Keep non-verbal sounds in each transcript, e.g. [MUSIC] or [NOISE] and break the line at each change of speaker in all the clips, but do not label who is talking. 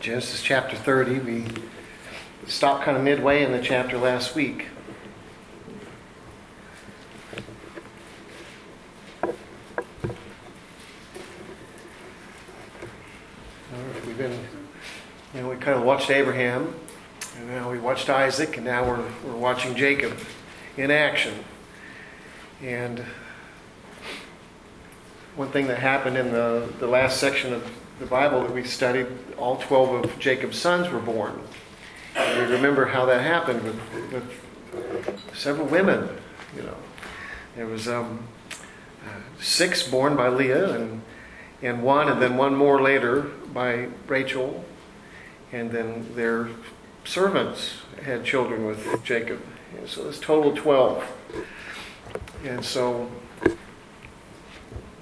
Genesis chapter 30. We stopped kind of midway in the chapter last week. We've been, you know, we kind of watched Abraham, and now we watched Isaac, and now we're, we're watching Jacob in action. And one thing that happened in the, the last section of the Bible that we studied, all 12 of Jacob's sons were born. And we remember how that happened with, with several women, you know. There was um, uh, six born by Leah and, and one, and then one more later by Rachel. And then their servants had children with Jacob. And so it's total 12. And so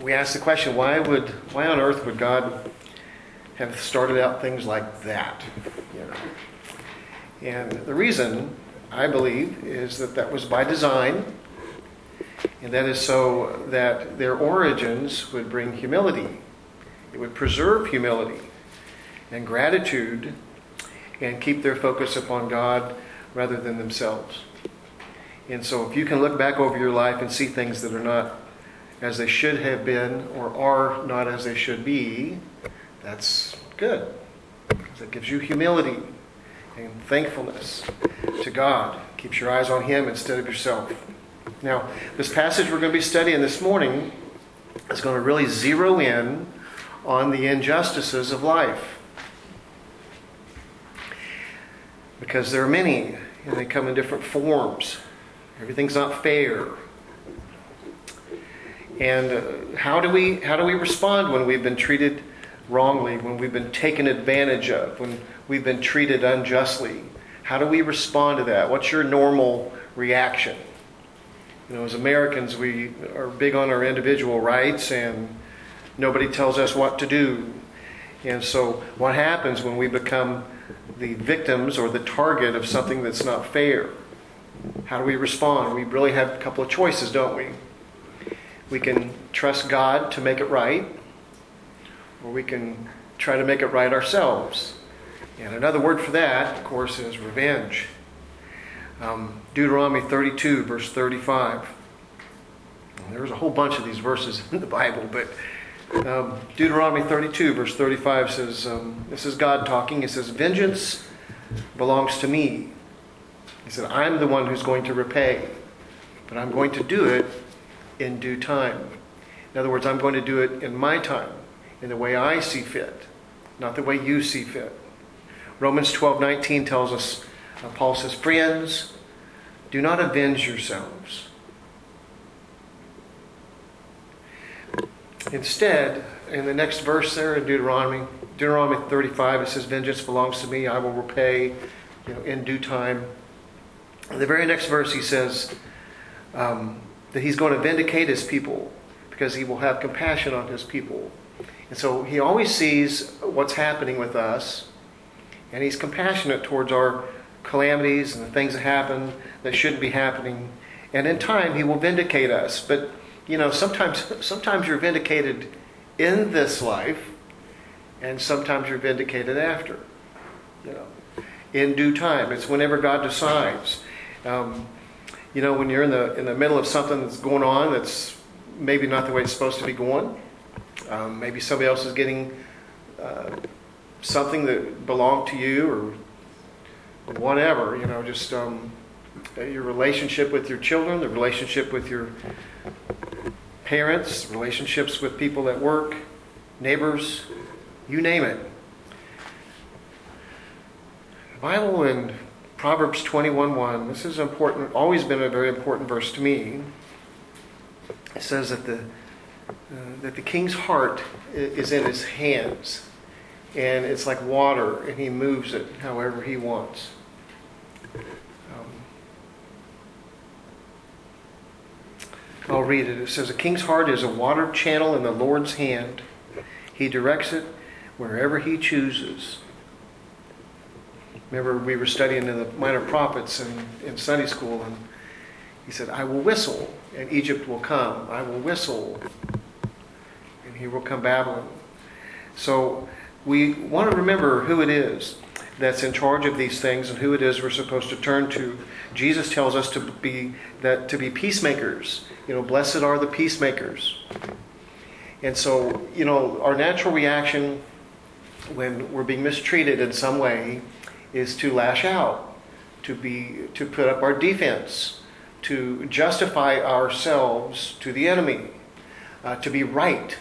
we ask the question, why would, why on earth would God have started out things like that. You know. And the reason, I believe, is that that was by design, and that is so that their origins would bring humility. It would preserve humility and gratitude and keep their focus upon God rather than themselves. And so, if you can look back over your life and see things that are not as they should have been or are not as they should be, that's good. Because it gives you humility and thankfulness to God. Keeps your eyes on Him instead of yourself. Now, this passage we're going to be studying this morning is going to really zero in on the injustices of life. Because there are many, and they come in different forms. Everything's not fair. And uh, how do we how do we respond when we've been treated wrongly, when we've been taken advantage of, when we've been treated unjustly? How do we respond to that? What's your normal reaction? You know, as Americans, we are big on our individual rights and nobody tells us what to do. And so, what happens when we become the victims or the target of something that's not fair? How do we respond? We really have a couple of choices, don't we? We can trust God to make it right, or we can try to make it right ourselves. And another word for that, of course, is revenge. Um, Deuteronomy 32, verse 35. there's a whole bunch of these verses in the Bible, but um, Deuteronomy 32, verse 35 says, um, This is God talking. He says, Vengeance belongs to me. He said, I'm the one who's going to repay, but I'm going to do it in due time. In other words, I'm going to do it in my time, in the way I see fit, not the way you see fit. Romans 12 19 tells us, uh, Paul says, Friends, do not avenge yourselves. Instead, in the next verse there in Deuteronomy, Deuteronomy 35, it says, Vengeance belongs to me, I will repay you know, in due time. In the very next verse, he says um, that he's going to vindicate his people because he will have compassion on his people. And so he always sees what's happening with us, and he's compassionate towards our calamities and the things that happen that shouldn't be happening. And in time, he will vindicate us. But, you know, sometimes, sometimes you're vindicated in this life, and sometimes you're vindicated after. You know, in due time. It's whenever God decides. Um, you know, when you're in the in the middle of something that's going on that's maybe not the way it's supposed to be going. Um, maybe somebody else is getting uh, something that belonged to you or whatever, you know, just um, your relationship with your children, the relationship with your parents, relationships with people at work, neighbors, you name it. Bible in Proverbs 21:1, this is important, always been a very important verse to me. It says that the, uh, that the king's heart is in his hands, and it's like water, and he moves it however he wants. Um, I'll read it. It says, A king's heart is a water channel in the Lord's hand. He directs it wherever he chooses. Remember, we were studying in the Minor Prophets in, in Sunday school, and he said, I will whistle, and Egypt will come. I will whistle, and he will come Babylon. So we want to remember who it is that's in charge of these things and who it is we're supposed to turn to. Jesus tells us to be that to be peacemakers. You know, blessed are the peacemakers. And so, you know, our natural reaction when we're being mistreated in some way is to lash out, to be to put up our defense, to justify ourselves to the enemy, uh, to be right.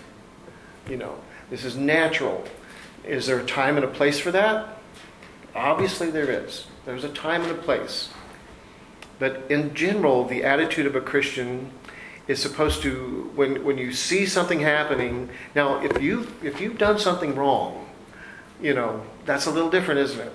You know, this is natural. Is there a time and a place for that? Obviously, there is. There's a time and a place. But in general, the attitude of a Christian is supposed to, when, when you see something happening, now, if, you, if you've done something wrong, you know, that's a little different, isn't it?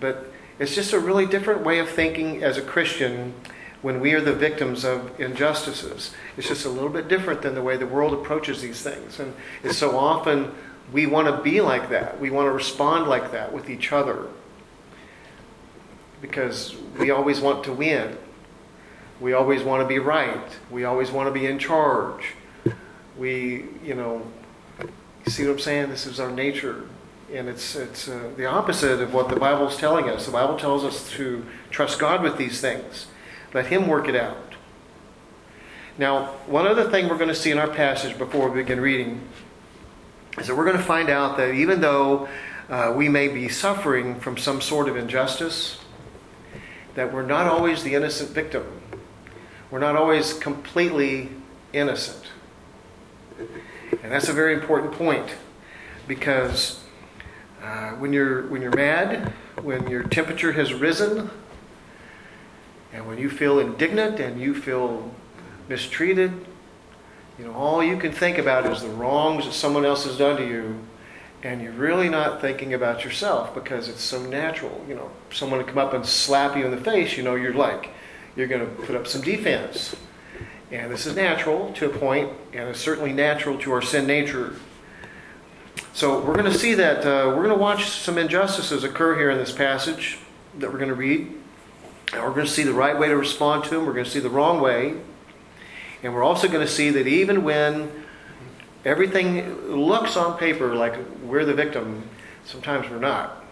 But it's just a really different way of thinking as a Christian when we are the victims of injustices. It's just a little bit different than the way the world approaches these things. And it's so often we want to be like that. We want to respond like that with each other because we always want to win. We always want to be right. We always want to be in charge. We, you know, see what I'm saying? This is our nature. And it's, it's uh, the opposite of what the Bible is telling us. The Bible tells us to trust God with these things, let Him work it out. Now, one other thing we're going to see in our passage before we begin reading is that we're going to find out that even though uh, we may be suffering from some sort of injustice, that we're not always the innocent victim. We're not always completely innocent. And that's a very important point because uh, when, you're, when you're mad, when your temperature has risen, and when you feel indignant and you feel mistreated, you know, all you can think about is the wrongs that someone else has done to you, and you're really not thinking about yourself because it's so natural. You know, someone to come up and slap you in the face, you know, you're like, you're going to put up some defense. And this is natural to a point, and it's certainly natural to our sin nature. So we're going to see that, uh, we're going to watch some injustices occur here in this passage that we're going to read. And we're going to see the right way to respond to them, we're going to see the wrong way. And we're also going to see that even when everything looks on paper like we're the victim, sometimes we're not.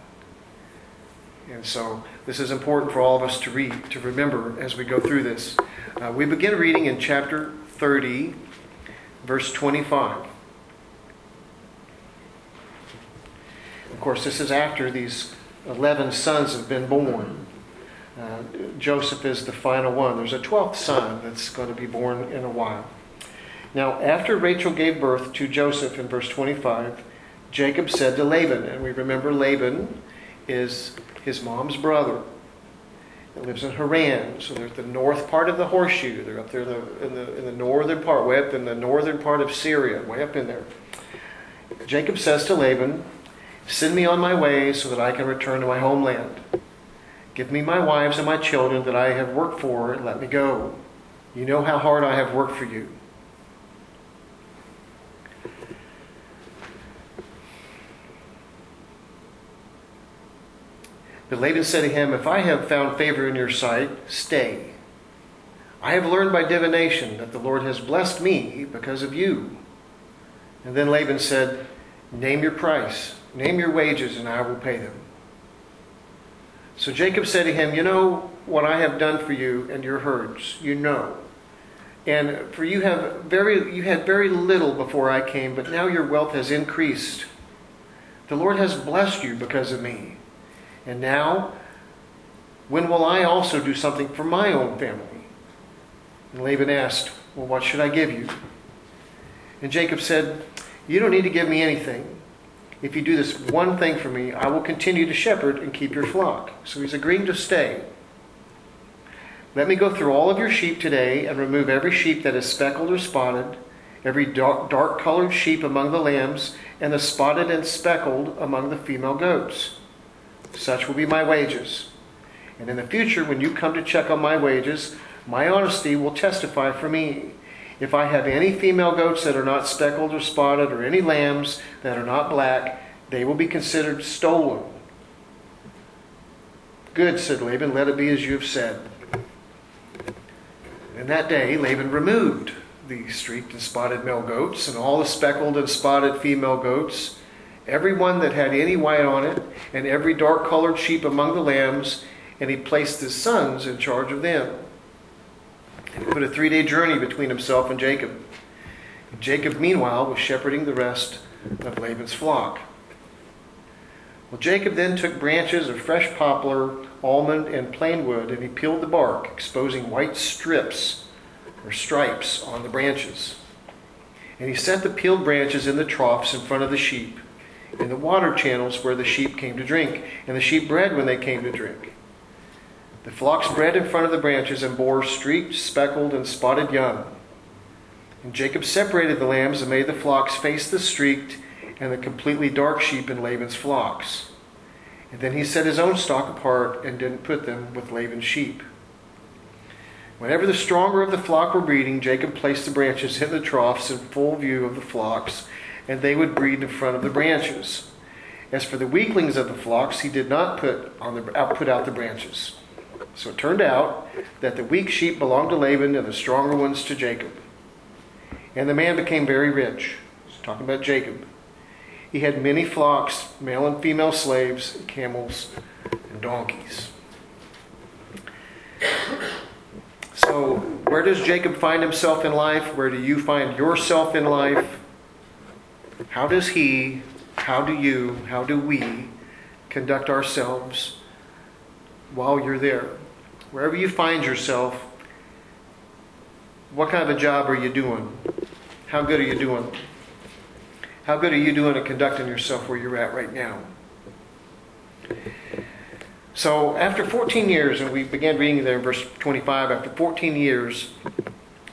And so this is important for all of us to read, to remember as we go through this. Uh, we begin reading in chapter 30, verse 25. Of course, this is after these 11 sons have been born. Uh, Joseph is the final one. There's a 12th son that's going to be born in a while. Now, after Rachel gave birth to Joseph in verse 25, Jacob said to Laban, and we remember Laban is his mom's brother. He lives in Haran, so they're at the north part of the horseshoe. They're up there in the, in the, in the northern part, way up in the northern part of Syria, way up in there. Jacob says to Laban, Send me on my way so that I can return to my homeland. Give me my wives and my children that I have worked for, and let me go. You know how hard I have worked for you. But Laban said to him, If I have found favor in your sight, stay. I have learned by divination that the Lord has blessed me because of you. And then Laban said, Name your price, name your wages, and I will pay them. So Jacob said to him, You know what I have done for you and your herds. You know. And for you have very you had very little before I came, but now your wealth has increased. The Lord has blessed you because of me. And now, when will I also do something for my own family? And Laban asked, Well, what should I give you? And Jacob said, You don't need to give me anything. If you do this one thing for me, I will continue to shepherd and keep your flock. So he's agreeing to stay. Let me go through all of your sheep today and remove every sheep that is speckled or spotted, every dark, colored sheep among the lambs, and the spotted and speckled among the female goats. Such will be my wages. And in the future, when you come to check on my wages, my honesty will testify for me. If I have any female goats that are not speckled or spotted, or any lambs that are not black, they will be considered stolen. Good, said Laban, let it be as you have said. And that day, Laban removed the streaked and spotted male goats and all the speckled and spotted female goats every one that had any white on it, and every dark colored sheep among the lambs, and he placed his sons in charge of them. He put a three day journey between himself and Jacob. Jacob, meanwhile, was shepherding the rest of Laban's flock. Well, Jacob then took branches of fresh poplar, almond, and plane wood, and he peeled the bark, exposing white strips or stripes on the branches. And he set the peeled branches in the troughs in front of the sheep, in the water channels where the sheep came to drink, and the sheep bred when they came to drink. The flocks bred in front of the branches and bore streaked, speckled, and spotted young. And Jacob separated the lambs and made the flocks face the streaked and the completely dark sheep in Laban's flocks. And then he set his own stock apart and didn't put them with Laban's sheep. Whenever the stronger of the flock were breeding, Jacob placed the branches in the troughs in full view of the flocks, and they would breed in front of the branches. As for the weaklings of the flocks, he did not put, on the, put out the branches. So it turned out that the weak sheep belonged to Laban and the stronger ones to Jacob. And the man became very rich. He's talking about Jacob. He had many flocks, male and female slaves, camels, and donkeys. So, where does Jacob find himself in life? Where do you find yourself in life? How does he, how do you, how do we conduct ourselves while you're there? Wherever you find yourself, what kind of a job are you doing? How good are you doing? How good are you doing at conducting yourself where you're at right now? So, after 14 years, and we began reading there in verse 25, after 14 years,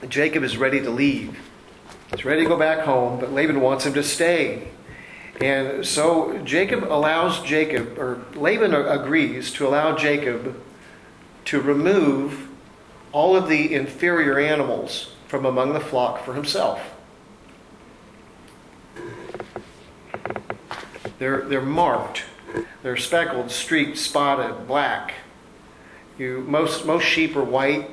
Jacob is ready to leave. He's ready to go back home, but Laban wants him to stay. And so Jacob allows Jacob, or Laban agrees to allow Jacob to remove all of the inferior animals from among the flock for himself. They're, they're marked. They're speckled, streaked, spotted, black. You, most, most sheep are white,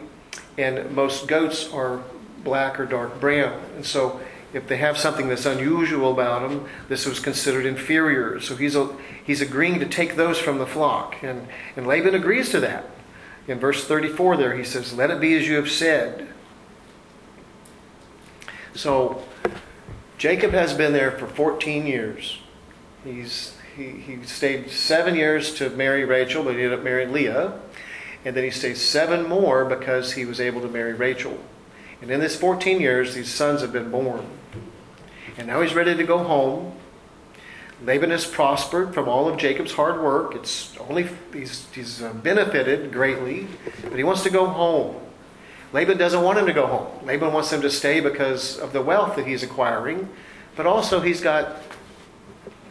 and most goats are black or dark brown. And so, if they have something that's unusual about them, this was considered inferior. So he's, a, he's agreeing to take those from the flock. And, and Laban agrees to that. In verse 34 there, he says, Let it be as you have said. So Jacob has been there for 14 years. He's, he, he stayed seven years to marry Rachel, but he ended up marrying Leah. And then he stayed seven more because he was able to marry Rachel. And in this 14 years, these sons have been born. And now he's ready to go home. Laban has prospered from all of Jacob's hard work. It's only he's, he's uh, benefited greatly, but he wants to go home. Laban doesn't want him to go home. Laban wants him to stay because of the wealth that he's acquiring, but also he's got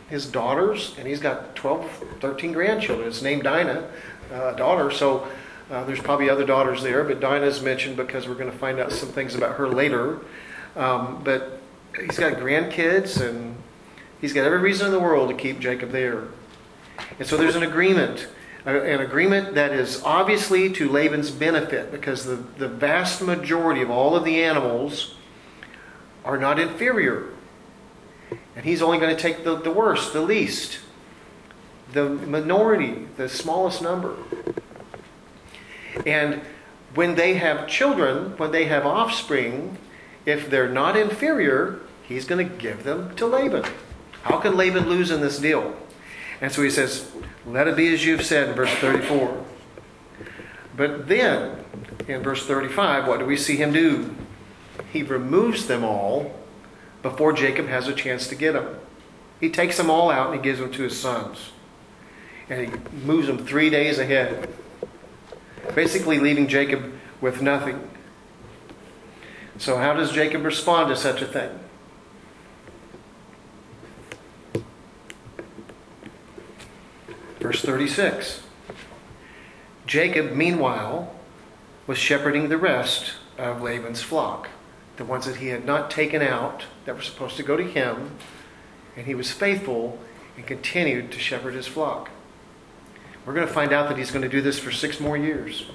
his daughters, and he's got 12, 13 grandchildren. It's named Dinah, uh, daughter, so uh, there's probably other daughters there, but Dinah is mentioned because we're going to find out some things about her later. Um, but he's got grandkids, and he's got every reason in the world to keep Jacob there. And so there's an agreement, an agreement that is obviously to Laban's benefit because the, the vast majority of all of the animals are not inferior. And he's only going to take the, the worst, the least, the minority, the smallest number. And when they have children, when they have offspring, if they're not inferior, he's going to give them to Laban. How can Laban lose in this deal? And so he says, Let it be as you've said in verse 34. But then, in verse 35, what do we see him do? He removes them all before Jacob has a chance to get them. He takes them all out and he gives them to his sons. And he moves them three days ahead, basically leaving Jacob with nothing. So, how does Jacob respond to such a thing? Verse 36 Jacob, meanwhile, was shepherding the rest of Laban's flock the ones that he had not taken out that were supposed to go to him, and he was faithful and continued to shepherd his flock. We're going to find out that he's going to do this for six more years.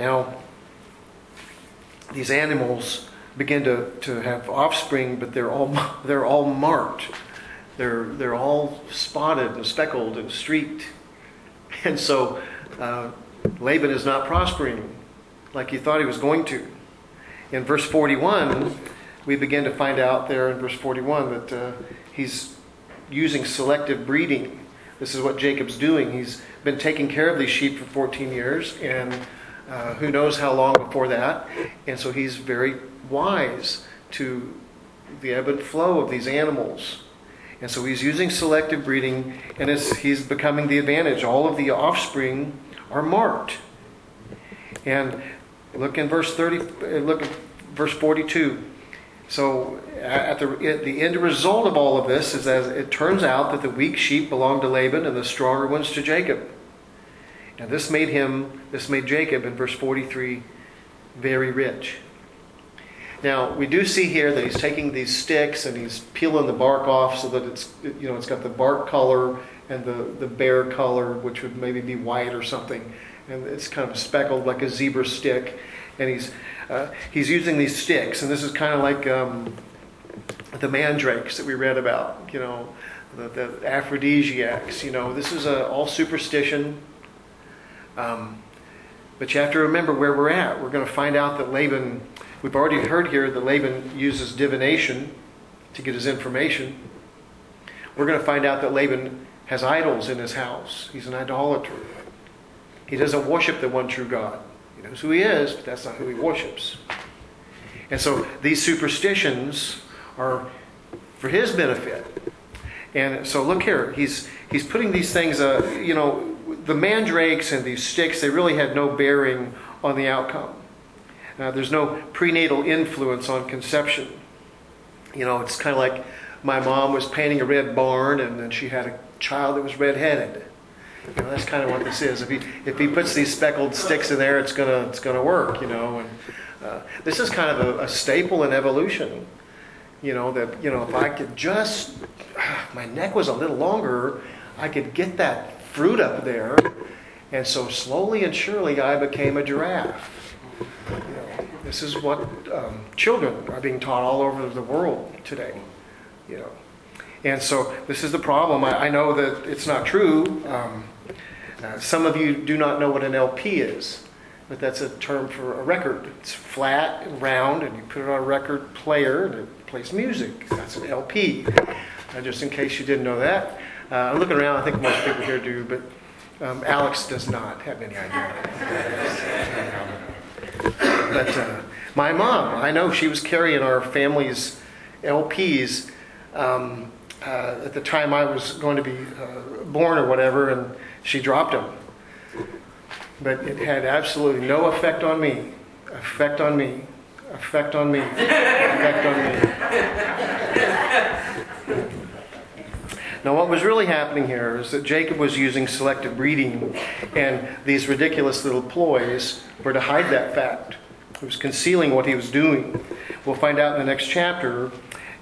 Now, these animals begin to, to have offspring, but they're all, [LAUGHS] they're all marked. They're, they're all spotted and speckled and streaked. And so uh, Laban is not prospering like he thought he was going to. In verse 41, we begin to find out there in verse 41 that uh, he's using selective breeding. This is what Jacob's doing. He's been taking care of these sheep for 14 years, and uh, who knows how long before that. And so he's very wise to the ebb and flow of these animals. And so he's using selective breeding, and he's becoming the advantage. All of the offspring are marked. And look in verse 30, uh, look at verse 42. So at the, at the end result of all of this is that it turns out that the weak sheep belong to Laban and the stronger ones to Jacob. And this made him, this made Jacob in verse 43 very rich. Now, we do see here that he's taking these sticks and he's peeling the bark off so that it's, you know, it's got the bark color and the, the bare color, which would maybe be white or something. And it's kind of speckled like a zebra stick. And he's, uh, he's using these sticks. And this is kind of like um, the mandrakes that we read about, you know, the, the aphrodisiacs. You know, this is a, all superstition. Um, but you have to remember where we're at. We're going to find out that Laban We've already heard here that Laban uses divination to get his information. We're going to find out that Laban has idols in his house. He's an idolater. He doesn't worship the one true God. He knows who he is, but that's not who he worships. And so these superstitions are for his benefit. And so look here, he's he's putting these things, uh, you know, the mandrakes and these sticks, they really had no bearing on the outcome. Uh, there's no prenatal influence on conception. You know, it's kind of like my mom was painting a red barn and then she had a child that was redheaded. You know, that's kind of what this is. If he if he puts these speckled sticks in there, it's gonna it's gonna work. You know, and uh, this is kind of a, a, staple in evolution. You know that you know if I could just [SIGHS] my neck was a little longer, I could get that fruit up there, and so slowly and surely I became a giraffe. You know, this is what um, children are being taught all over the world today. You know, and so this is the problem. I, I know that it's not true. Um, uh, some of you do not know what an LP is, but that's a term for a record. It's flat and round, and you put it on a record player, and it plays music. That's an LP. Just in case you didn't know that. Uh, I'm looking around. I think most people here do, but um, Alex does not have any idea. But uh, my mom, I know she was carrying our family's LPs um, uh, at the time I was going to be uh, born or whatever, and she dropped them. But it had absolutely no effect on me. Effect on me. Effect on me. Effect on me. Now, what was really happening here is that Jacob was using selective breeding, and these ridiculous little ploys were to hide that fact. He was concealing what he was doing. We'll find out in the next chapter,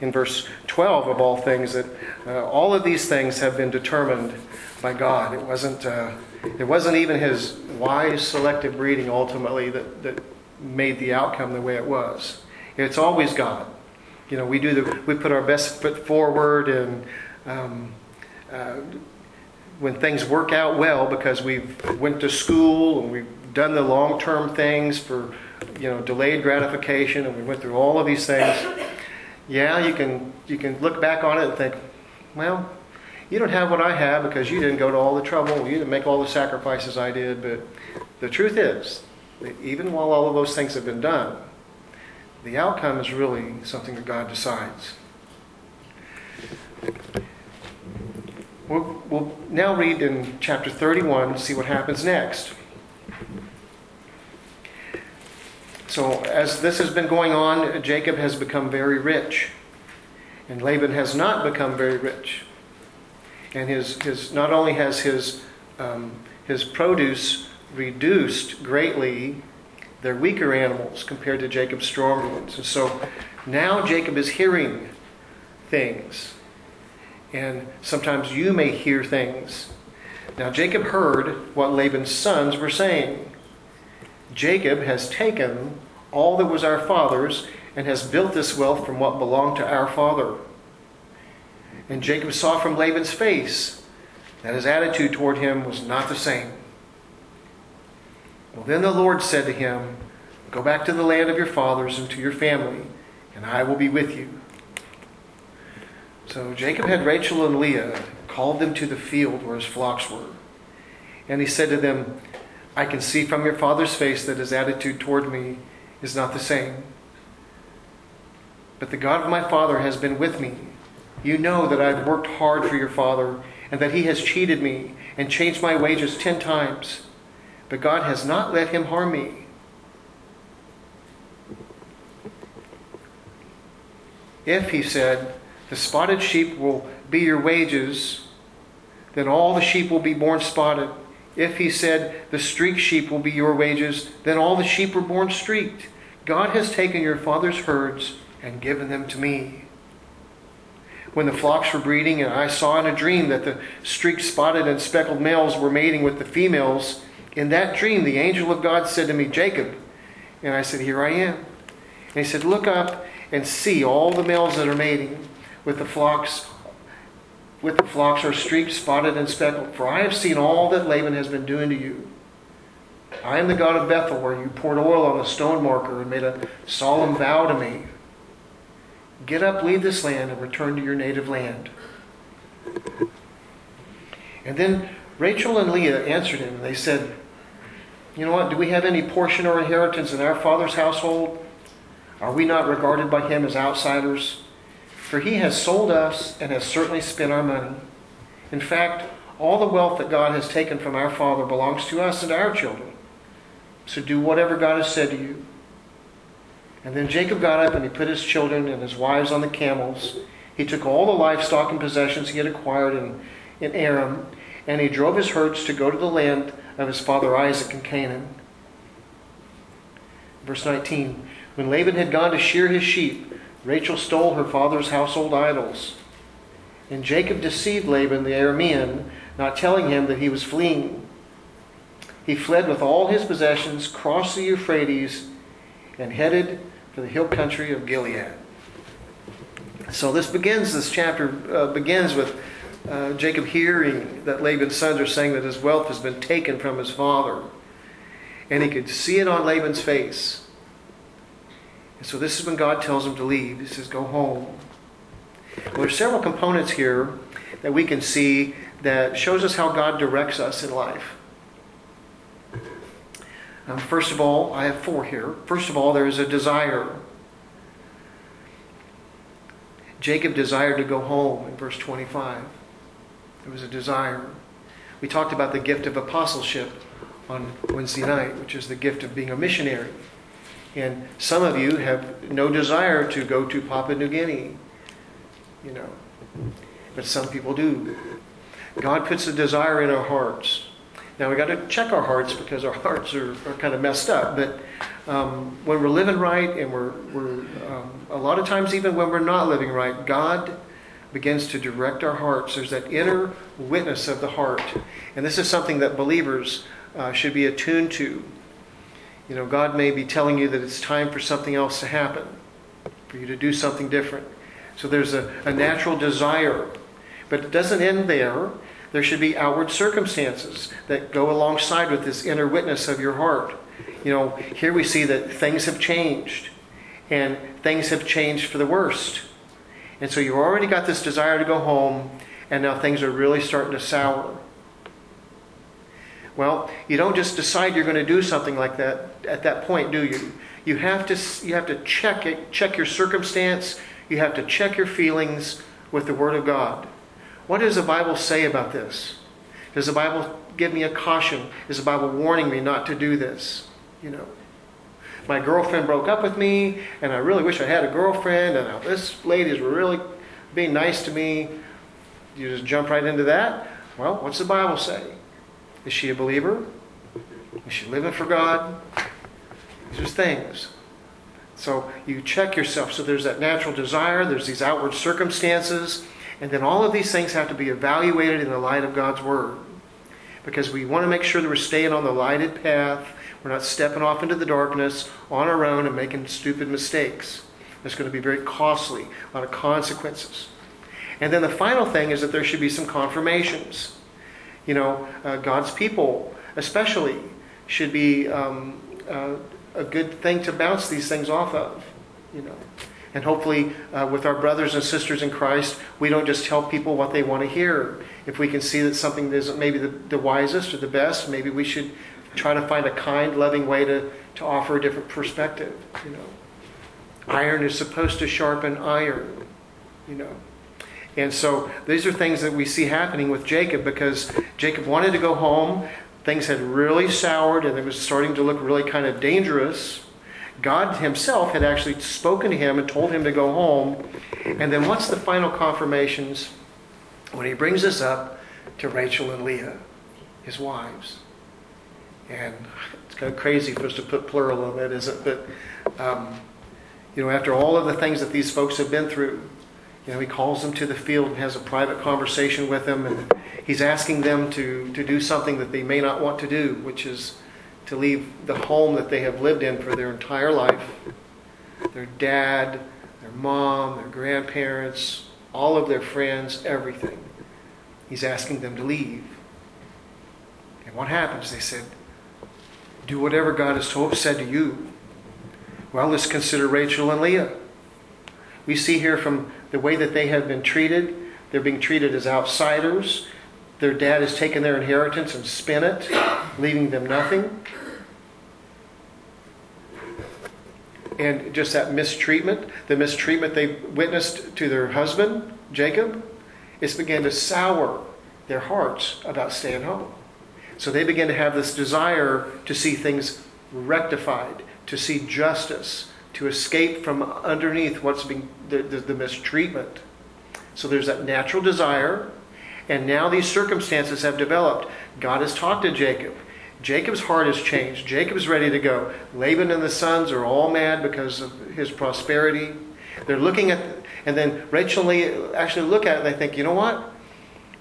in verse 12 of all things, that uh, all of these things have been determined by God. It wasn't, uh, it wasn't even his wise selective breeding ultimately that, that made the outcome the way it was. It's always God. You know, we do the, we put our best foot forward and um, uh, when things work out well because we've went to school and we've done the long-term things for you know delayed gratification and we went through all of these things yeah you can you can look back on it and think well you don't have what i have because you didn't go to all the trouble you didn't make all the sacrifices i did but the truth is that even while all of those things have been done the outcome is really something that god decides we'll, we'll now read in chapter 31 see what happens next So, as this has been going on, Jacob has become very rich, and Laban has not become very rich. And his, his not only has his, um, his produce reduced greatly, they're weaker animals compared to Jacob's stronger ones. And so now Jacob is hearing things. And sometimes you may hear things. Now Jacob heard what Laban's sons were saying. Jacob has taken all that was our father's and has built this wealth from what belonged to our father. And Jacob saw from Laban's face that his attitude toward him was not the same. Well, then the Lord said to him, Go back to the land of your fathers and to your family, and I will be with you. So Jacob had Rachel and Leah, called them to the field where his flocks were. And he said to them, I can see from your father's face that his attitude toward me is not the same. But the God of my father has been with me. You know that I've worked hard for your father, and that he has cheated me and changed my wages ten times. But God has not let him harm me. If, he said, the spotted sheep will be your wages, then all the sheep will be born spotted. If, he said, the streaked sheep will be your wages, then all the sheep were born streaked. God has taken your father's herds and given them to me. When the flocks were breeding, and I saw in a dream that the streaked, spotted, and speckled males were mating with the females, in that dream the angel of God said to me, Jacob. And I said, Here I am. And he said, Look up and see all the males that are mating with the flocks with the flocks are streaked, spotted, and speckled. For I have seen all that Laban has been doing to you. I am the God of Bethel, where you poured oil on the stone marker and made a solemn vow to me. Get up, leave this land, and return to your native land. And then Rachel and Leah answered him, and they said, You know what? Do we have any portion or inheritance in our father's household? Are we not regarded by him as outsiders? For he has sold us and has certainly spent our money. In fact, all the wealth that God has taken from our father belongs to us and our children. So do whatever God has said to you. And then Jacob got up and he put his children and his wives on the camels. He took all the livestock and possessions he had acquired in, in Aram, and he drove his herds to go to the land of his father Isaac in Canaan. Verse 19 When Laban had gone to shear his sheep, Rachel stole her father's household idols. And Jacob deceived Laban the Aramean, not telling him that he was fleeing. He fled with all his possessions, crossed the Euphrates, and headed for the hill country of Gilead. So this begins, this chapter uh, begins with uh, Jacob hearing that Laban's sons are saying that his wealth has been taken from his father. And he could see it on Laban's face. And so this is when God tells him to leave. He says, Go home. Well, there's several components here that we can see that shows us how God directs us in life. Um, first of all, I have four here. First of all, there is a desire. Jacob desired to go home in verse 25. There was a desire. We talked about the gift of apostleship on Wednesday night, which is the gift of being a missionary. And some of you have no desire to go to Papua New Guinea, you know, but some people do. God puts a desire in our hearts. Now we got to check our hearts because our [LAUGHS] hearts are, are kind of messed up. But um, when we're living right, and we're, we're um, a lot of times even when we're not living right, God begins to direct our hearts. There's that inner witness of the heart, and this is something that believers uh, should be attuned to. You know, God may be telling you that it's time for something else to happen, for you to do something different. So there's a, a natural desire. But it doesn't end there. There should be outward circumstances that go alongside with this inner witness of your heart. You know, here we see that things have changed, and things have changed for the worst. And so you've already got this desire to go home, and now things are really starting to sour. Well, you don't just decide you're going to do something like that at that point, do you? You have to you have to check it, check your circumstance, you have to check your feelings with the word of God. What does the Bible say about this? Does the Bible give me a caution? Is the Bible warning me not to do this? You know, my girlfriend broke up with me, and I really wish I had a girlfriend, and this lady's really being nice to me. You just jump right into that. Well, what's the Bible say? Is she a believer? Is she living for God? These are things. So you check yourself. So there's that natural desire, there's these outward circumstances, and then all of these things have to be evaluated in the light of God's Word. Because we want to make sure that we're staying on the lighted path. We're not stepping off into the darkness on our own and making stupid mistakes. It's going to be very costly, a lot of consequences. And then the final thing is that there should be some confirmations. You know, uh, God's people, especially, should be um, uh, a good thing to bounce these things off of. You know, and hopefully, uh, with our brothers and sisters in Christ, we don't just tell people what they want to hear. If we can see that something isn't maybe the, the wisest or the best, maybe we should try to find a kind, loving way to, to offer a different perspective. You know, iron is supposed to sharpen iron. You know. And so these are things that we see happening with Jacob because Jacob wanted to go home. Things had really soured and it was starting to look really kind of dangerous. God Himself had actually spoken to him and told him to go home. And then what's the final confirmations? When he brings this up to Rachel and Leah, his wives. And it's kind of crazy for us to put plural on that, isn't it? But, um, you know, after all of the things that these folks have been through, you know, he calls them to the field and has a private conversation with them, and he's asking them to, to do something that they may not want to do, which is to leave the home that they have lived in for their entire life their dad, their mom, their grandparents, all of their friends, everything. He's asking them to leave. And what happens? They said, Do whatever God has told, said to you. Well, let's consider Rachel and Leah. We see here from the way that they have been treated, they're being treated as outsiders. Their dad has taken their inheritance and spent it, leaving them nothing. And just that mistreatment, the mistreatment they witnessed to their husband, Jacob, it's began to sour their hearts about staying home. So they began to have this desire to see things rectified, to see justice, to escape from underneath what's being the, the, the mistreatment. So there's that natural desire and now these circumstances have developed. God has talked to Jacob. Jacob's heart has changed. Jacob's ready to go. Laban and the sons are all mad because of his prosperity. They're looking at, and then Rachel and Leah actually look at it and they think, you know what?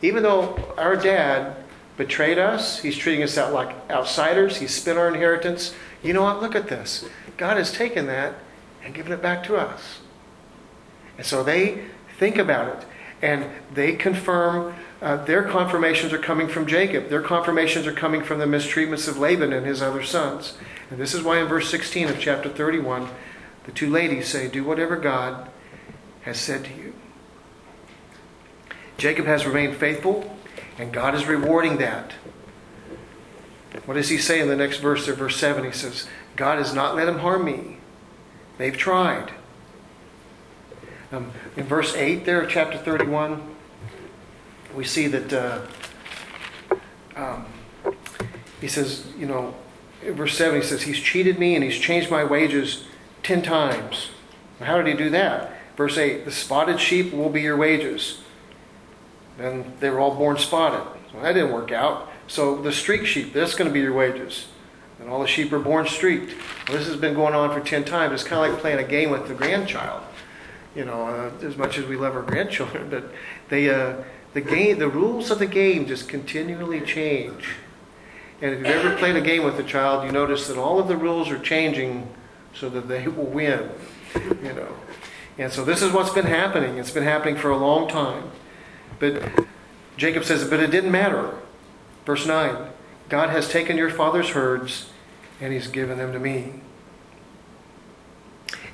Even though our dad betrayed us, he's treating us out like outsiders, he's spent our inheritance. You know what? Look at this. God has taken that and given it back to us. And so they think about it and they confirm uh, their confirmations are coming from Jacob. Their confirmations are coming from the mistreatments of Laban and his other sons. And this is why in verse 16 of chapter 31, the two ladies say, Do whatever God has said to you. Jacob has remained faithful, and God is rewarding that. What does he say in the next verse there, verse 7? He says, God has not let him harm me. They've tried. Um, in verse 8 there of chapter 31, we see that uh, um, he says, you know, verse 7, he says, He's cheated me and he's changed my wages 10 times. How did he do that? Verse 8, the spotted sheep will be your wages. And they were all born spotted. So that didn't work out. So the streak sheep, that's going to be your wages. And all the sheep are born streaked. Well, this has been going on for 10 times. It's kind of like playing a game with the grandchild. You know, uh, as much as we love our [LAUGHS] grandchildren, but they, uh, the game, the rules of the game just continually change. And if you've ever played a game with a child, you notice that all of the rules are changing so that they [LAUGHS] will win. You know. And so this is what's been happening. It's been happening for a long time. But Jacob says, but it didn't matter. Verse 9 God has taken your father's herds and he's given them to me.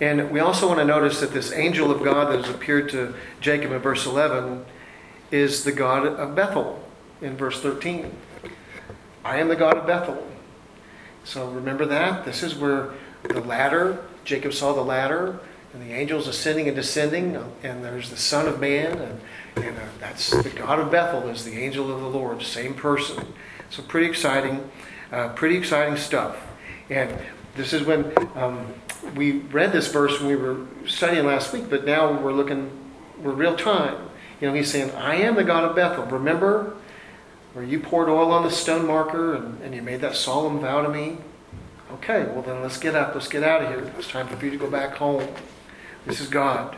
And we also want to notice that this angel of God that has appeared to Jacob in verse 11 is the God of Bethel in verse 13. I am the God of Bethel. So remember that? This is where the ladder, Jacob saw the ladder, and the angels ascending and descending, and there's the Son of Man, and, and uh, that's the God of Bethel is the angel of the Lord, same person. So pretty exciting, uh, pretty exciting stuff. And this is when um, we read this verse when we were studying last week, but now we're looking, we're real time. You know, he's saying, I am the God of Bethel. Remember where you poured oil on the stone marker and, and you made that solemn vow to me? Okay, well then let's get up. Let's get out of here. It's time for you to go back home. This is God.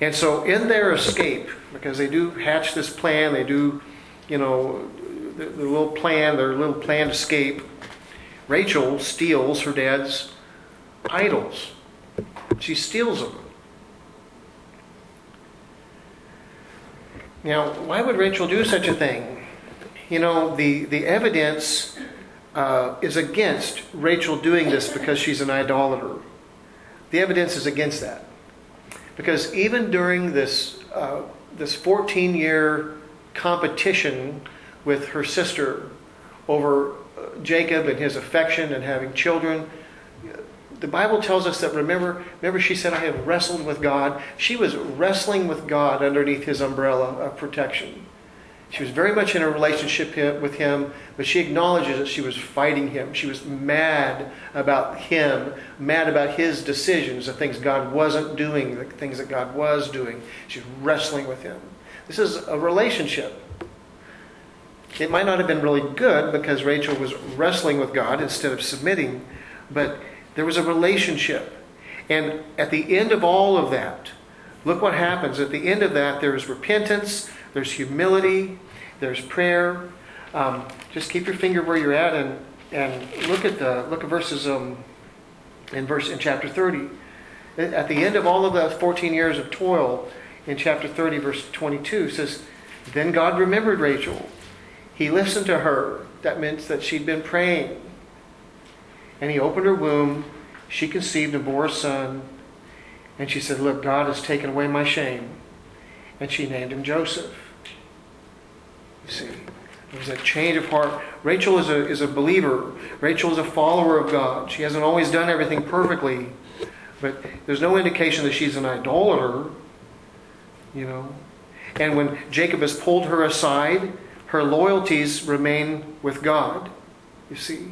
And so in their escape, because they do hatch this plan, they do, you know, the, the little plan, their little planned escape, Rachel steals her dad's idols. She steals them. Now, why would Rachel do such a thing? You know, the, the evidence uh, is against Rachel doing this because she's an idolater. The evidence is against that. Because even during this, uh, this 14 year competition with her sister over uh, Jacob and his affection and having children, the Bible tells us that remember, remember she said, I have wrestled with God. She was wrestling with God underneath his umbrella of protection. She was very much in a relationship with him, but she acknowledges that she was fighting him. She was mad about him, mad about his decisions, the things God wasn't doing, the things that God was doing. She's wrestling with him. This is a relationship. It might not have been really good because Rachel was wrestling with God instead of submitting, but there was a relationship. And at the end of all of that, look what happens. At the end of that, there's repentance, there's humility, there's prayer. Um, just keep your finger where you're at and, and look at the look at verses um, in verse in chapter 30. At the end of all of the 14 years of toil, in chapter 30, verse 22, says, Then God remembered Rachel. He listened to her. That meant that she'd been praying. And he opened her womb. She conceived and bore a son. And she said, Look, God has taken away my shame. And she named him Joseph. You see, there was a change of heart. Rachel is a, is a believer. Rachel is a follower of God. She hasn't always done everything perfectly, but there's no indication that she's an idolater, you know. And when Jacob has pulled her aside, her loyalties remain with God, you see.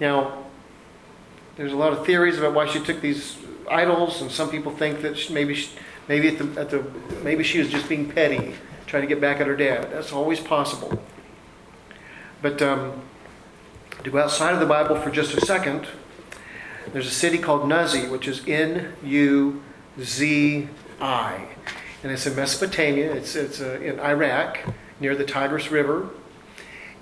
Now, there's a lot of theories about why she took these idols, and some people think that she, maybe she, maybe at the, at the maybe she was just being petty, trying to get back at her dad. That's always possible. But um, to go outside of the Bible for just a second, there's a city called Nuzi, which is N U Z I, and it's in Mesopotamia. It's it's uh, in Iraq near the Tigris River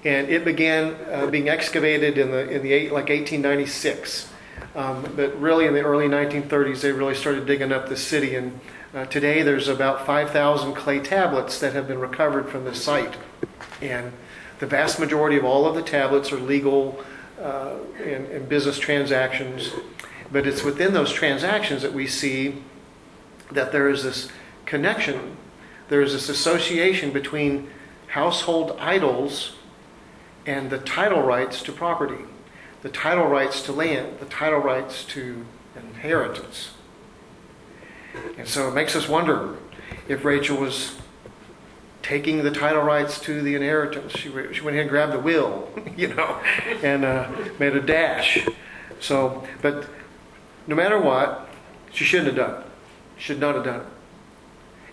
and it began uh, being excavated in the in the eight, like 1896. Um, but really, in the early 1930s, they really started digging up the city. And uh, today, there's about 5,000 clay tablets that have been recovered from the site. And the vast majority of all of the tablets are legal uh, in, in business transactions. But it's within those transactions that we see that there is this connection, there is this association between household idols and the title rights to property, the title rights to land, the title rights to inheritance. And so it makes us wonder if Rachel was taking the title rights to the inheritance. She, she went ahead and grabbed the will, [LAUGHS] you know, and uh, made a dash. So, but no matter what, she shouldn't have done it. Should not have done it.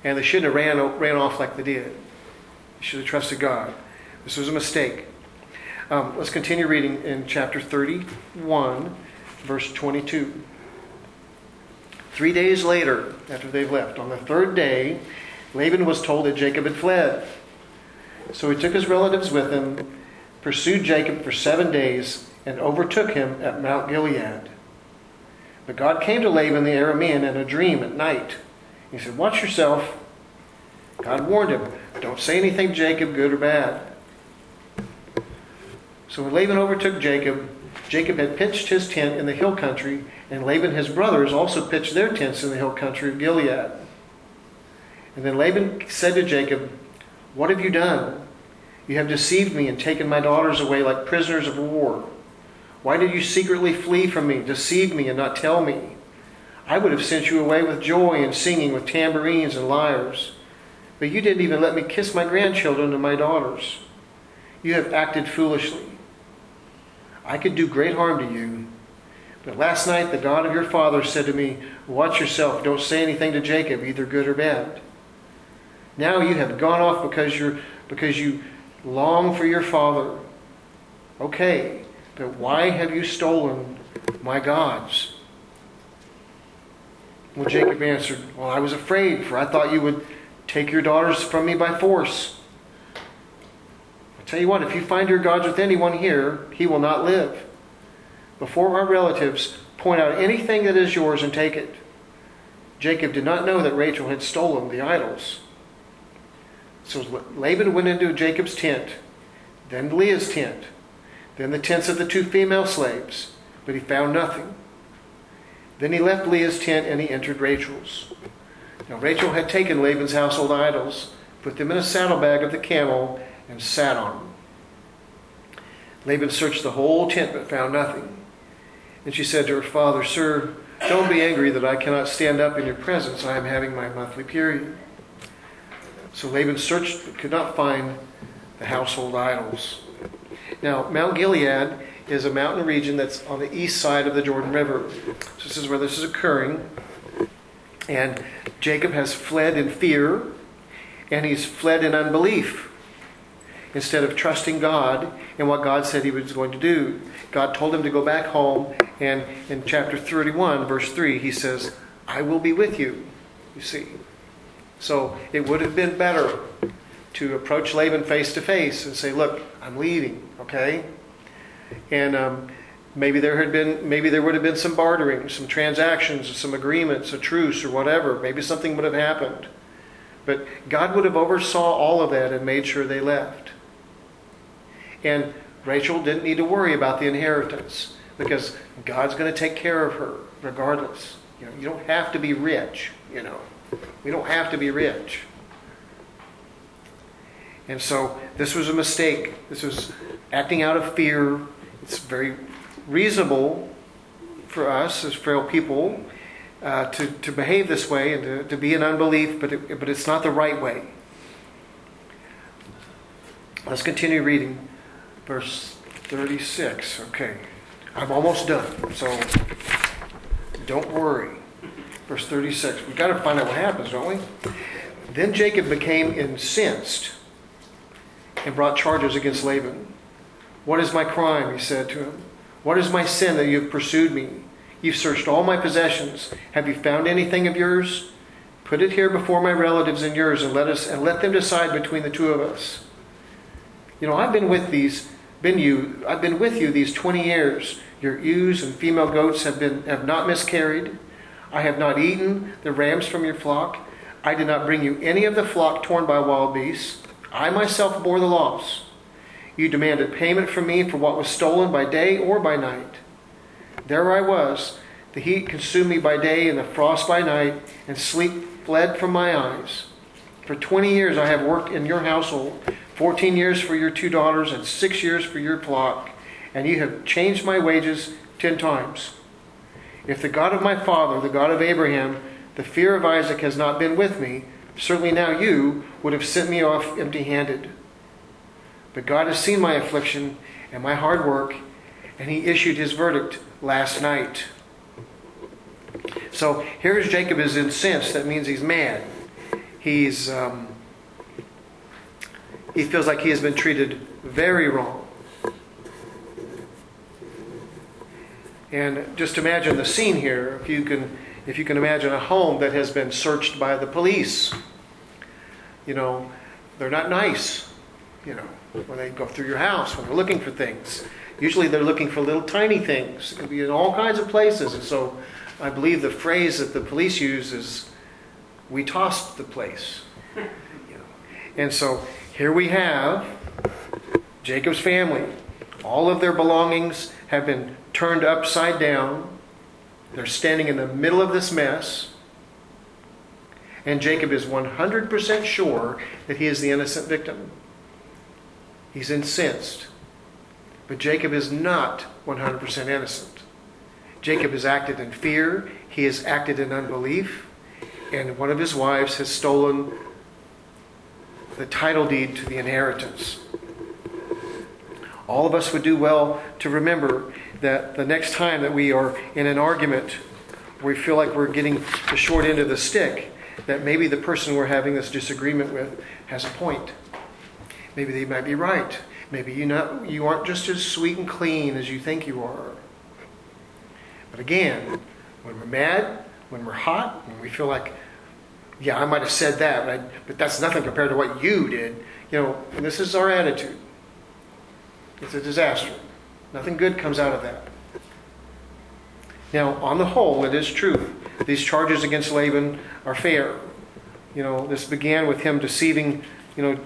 And they shouldn't have ran, ran off like they did. They should have trusted God. This was a mistake. Um, let's continue reading in chapter 31, verse 22. Three days later, after they've left, on the third day, Laban was told that Jacob had fled. So he took his relatives with him, pursued Jacob for seven days, and overtook him at Mount Gilead. But God came to Laban the Aramean in a dream at night. He said, Watch yourself. God warned him, Don't say anything Jacob, good or bad. So when Laban overtook Jacob, Jacob had pitched his tent in the hill country, and Laban his brothers also pitched their tents in the hill country of Gilead. And then Laban said to Jacob, What have you done? You have deceived me and taken my daughters away like prisoners of war. Why did you secretly flee from me, deceive me, and not tell me? I would have sent you away with joy and singing, with tambourines and lyres. But you didn't even let me kiss my grandchildren and my daughters. You have acted foolishly. I could do great harm to you. But last night the God of your father said to me, Watch yourself, don't say anything to Jacob, either good or bad. Now you have gone off because you're because you long for your father. Okay, but why have you stolen my gods? Well, Jacob answered, Well, I was afraid, for I thought you would take your daughters from me by force. I tell you what, if you find your gods with anyone here, he will not live. before our relatives, point out anything that is yours and take it. Jacob did not know that Rachel had stolen the idols. So Laban went into Jacob's tent, then Leah's tent, then the tents of the two female slaves, but he found nothing. Then he left Leah's tent and he entered Rachel's. Now Rachel had taken Laban's household idols, put them in a saddlebag of the camel, and sat on them. Laban searched the whole tent but found nothing. And she said to her father, Sir, don't be angry that I cannot stand up in your presence. I am having my monthly period. So Laban searched but could not find the household idols. Now, Mount Gilead is a mountain region that's on the east side of the Jordan River. So this is where this is occurring. And Jacob has fled in fear, and he's fled in unbelief instead of trusting God in what God said he was going to do. God told him to go back home, and in chapter 31, verse 3, he says, I will be with you, you see. So it would have been better to approach Laban face to face and say, Look, I'm leaving, okay? And um, maybe there had been, maybe there would have been some bartering, some transactions, some agreements, a truce, or whatever. Maybe something would have happened. But God would have oversaw all of that and made sure they left. And Rachel didn't need to worry about the inheritance because God's going to take care of her regardless. You know, you don't have to be rich, you know. We don't have to be rich. And so this was a mistake. This was acting out of fear. It's very reasonable for us as frail people uh, to, to behave this way and to, to be in unbelief, but, it, but it's not the right way. Let's continue reading verse 36. Okay, I'm almost done, so don't worry. Verse 36. We've got to find out what happens, don't we? Then Jacob became incensed and brought charges against Laban. What is my crime? He said to him. What is my sin that you have pursued me? You've searched all my possessions. Have you found anything of yours? Put it here before my relatives and yours, and let us and let them decide between the two of us. You know, I've been with these been you I've been with you these 20 years. Your ewes and female goats have been have not miscarried. I have not eaten the rams from your flock. I did not bring you any of the flock torn by wild beasts. I myself bore the loss. You demanded payment from me for what was stolen by day or by night. There I was. The heat consumed me by day and the frost by night, and sleep fled from my eyes. For 20 years I have worked in your household 14 years for your two daughters and six years for your flock, and you have changed my wages ten times. If the God of my father, the God of Abraham, the fear of Isaac has not been with me, certainly now you would have sent me off empty handed. But God has seen my affliction and my hard work, and he issued his verdict last night. So here's Jacob is incensed. That means he's mad. He's um, he feels like he has been treated very wrong. And just imagine the scene here. If you can, if you can imagine a home that has been searched by the police, you know, they're not nice. You know, when they go through your house, when they're looking for things. Usually they're looking for little tiny things. It can be in all kinds of places. And so I believe the phrase that the police use is, we tossed the place. [LAUGHS] You know. And so here we have Jacob's family. All of their belongings have been turned upside down. They're standing in the middle of this mess. And Jacob is 100% sure that he is the innocent victim. He's incensed. But Jacob is not 100% innocent. Jacob has acted in fear, he has acted in unbelief, and one of his wives has stolen the title deed to the inheritance. All of us would do well to remember that the next time that we are in an argument, we feel like we're getting the short end of the stick, that maybe the person we're having this disagreement with has a point. Maybe they might be right. Maybe you not you aren't just as sweet and clean as you think you are. But again, when we're mad, when we're hot, when we feel like yeah, I might have said that, but, I, but that's nothing compared to what you did. You know, and this is our attitude. It's a disaster. Nothing good comes out of that. Now, on the whole, it is true. These charges against Laban are fair. You know, this began with him deceiving, you know,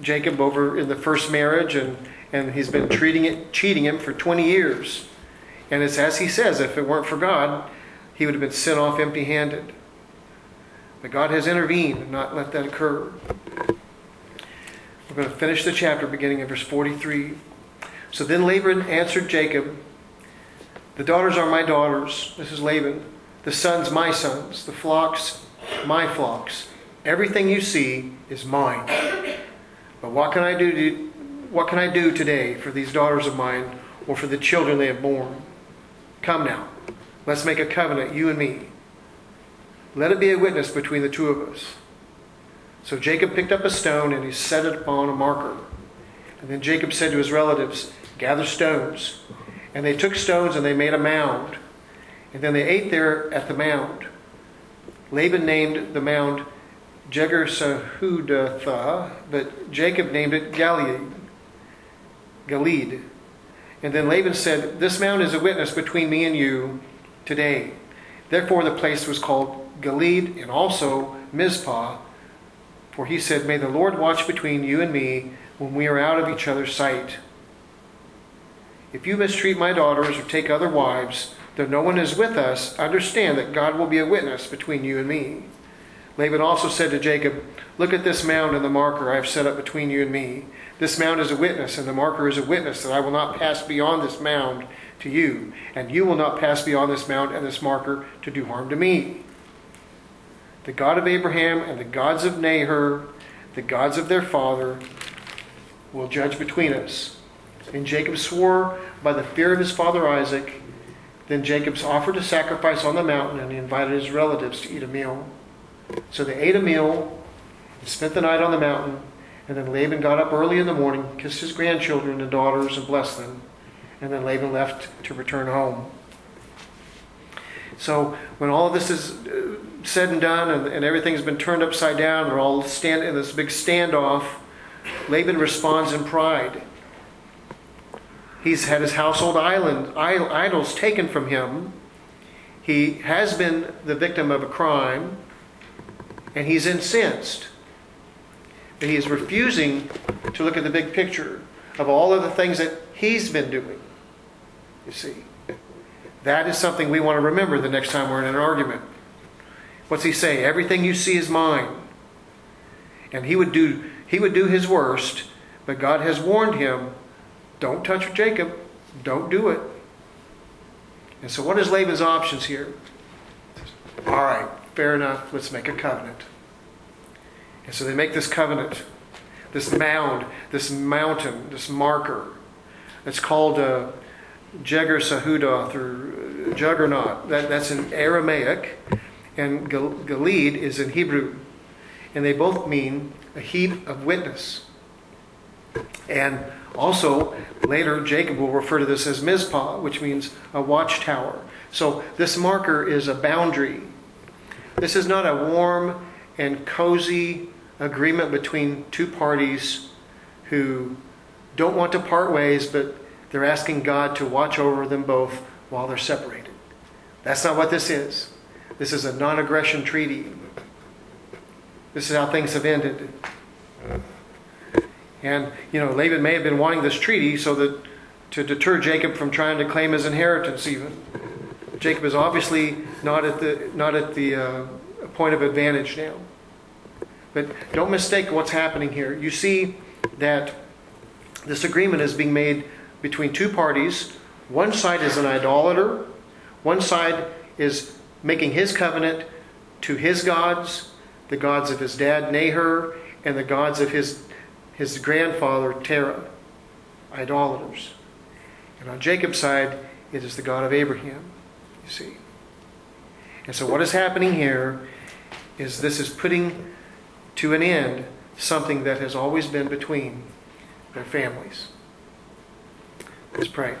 Jacob over in the first marriage, and, and he's been treating it, cheating him for 20 years. And it's as he says, if it weren't for God, he would have been sent off empty handed. But God has intervened and not let that occur. We're going to finish the chapter beginning in verse 43. So then Laban answered Jacob, The daughters are my daughters. This is Laban. The sons, my sons. The flocks, my flocks. Everything you see is mine. But what can I do to, what can I do today for these daughters of mine or for the children they have borne? Come now, let's make a covenant, you and me. Let it be a witness between the two of us. So Jacob picked up a stone and he set it upon a marker. And then Jacob said to his relatives, Gather stones. And they took stones and they made a mound. And then they ate there at the mound. Laban named the mound Jegar Sahadutha, but Jacob named it Galeed. Galeed. And then Laban said, This mound is a witness between me and you today. Therefore the place was called Galeed and also Mizpah. For he said, May the Lord watch between you and me when we are out of each other's sight. If you mistreat my daughters or take other wives, though no one is with us, understand that God will be a witness between you and me. Laban also said to Jacob, Look at this mound and the marker I have set up between you and me. This mound is a witness, and the marker is a witness that I will not pass beyond this mound to you, and you will not pass beyond this mound and this marker to do harm to me. The God of Abraham and the gods of Nahor, the gods of their father, will judge between us. And Jacob swore by the fear of his father Isaac. Then Jacob offered a sacrifice on the mountain, and he invited his relatives to eat a meal. So they ate a meal spent the night on the mountain. And then Laban got up early in the morning, kissed his grandchildren and daughters, and blessed them. And then Laban left to return home. So when all of this is uh, said and done, and, and everything's been turned upside down, they're all stand in this big standoff. Laban responds in pride. He's had his household island idols taken from him. He has been the victim of a crime and he's incensed. But he is refusing to look at the big picture of all of the things that he's been doing. You see, that is something we want to remember the next time we're in an argument. What's he say? Everything you see is mine. And he would do he would do his worst, but God has warned him, don't touch Jacob. Don't do it. And so what is Laban's options here? All right, fair enough, let's make a covenant. And so they make this covenant, this mound, this mountain, this marker. It's called uh, Jegar Sahudoth or Juggernaut. That, that's in Aramaic, and Galeed is in Hebrew. And they both mean a heap of witness. And also, later, Jacob will refer to this as Mizpah, which means a watchtower. So, this marker is a boundary this is not a warm and cozy agreement between two parties who don't want to part ways, but they're asking God to watch over them both while they're separated. That's not what this is. This is a non aggression treaty. This is how things have ended. And, you know, Laban may have been wanting this treaty so that to deter Jacob from trying to claim his inheritance, even. Jacob is obviously not at the, not at the uh, point of advantage now. But don't mistake what's happening here. You see that this agreement is being made between two parties. One side is an idolater, one side is making his covenant to his gods, the gods of his dad Nahor, and the gods of his, his grandfather Terah, idolaters. And on Jacob's side, it is the God of Abraham you see. And so, what is happening here is this is putting to an end something that has always been between their families. Let's pray.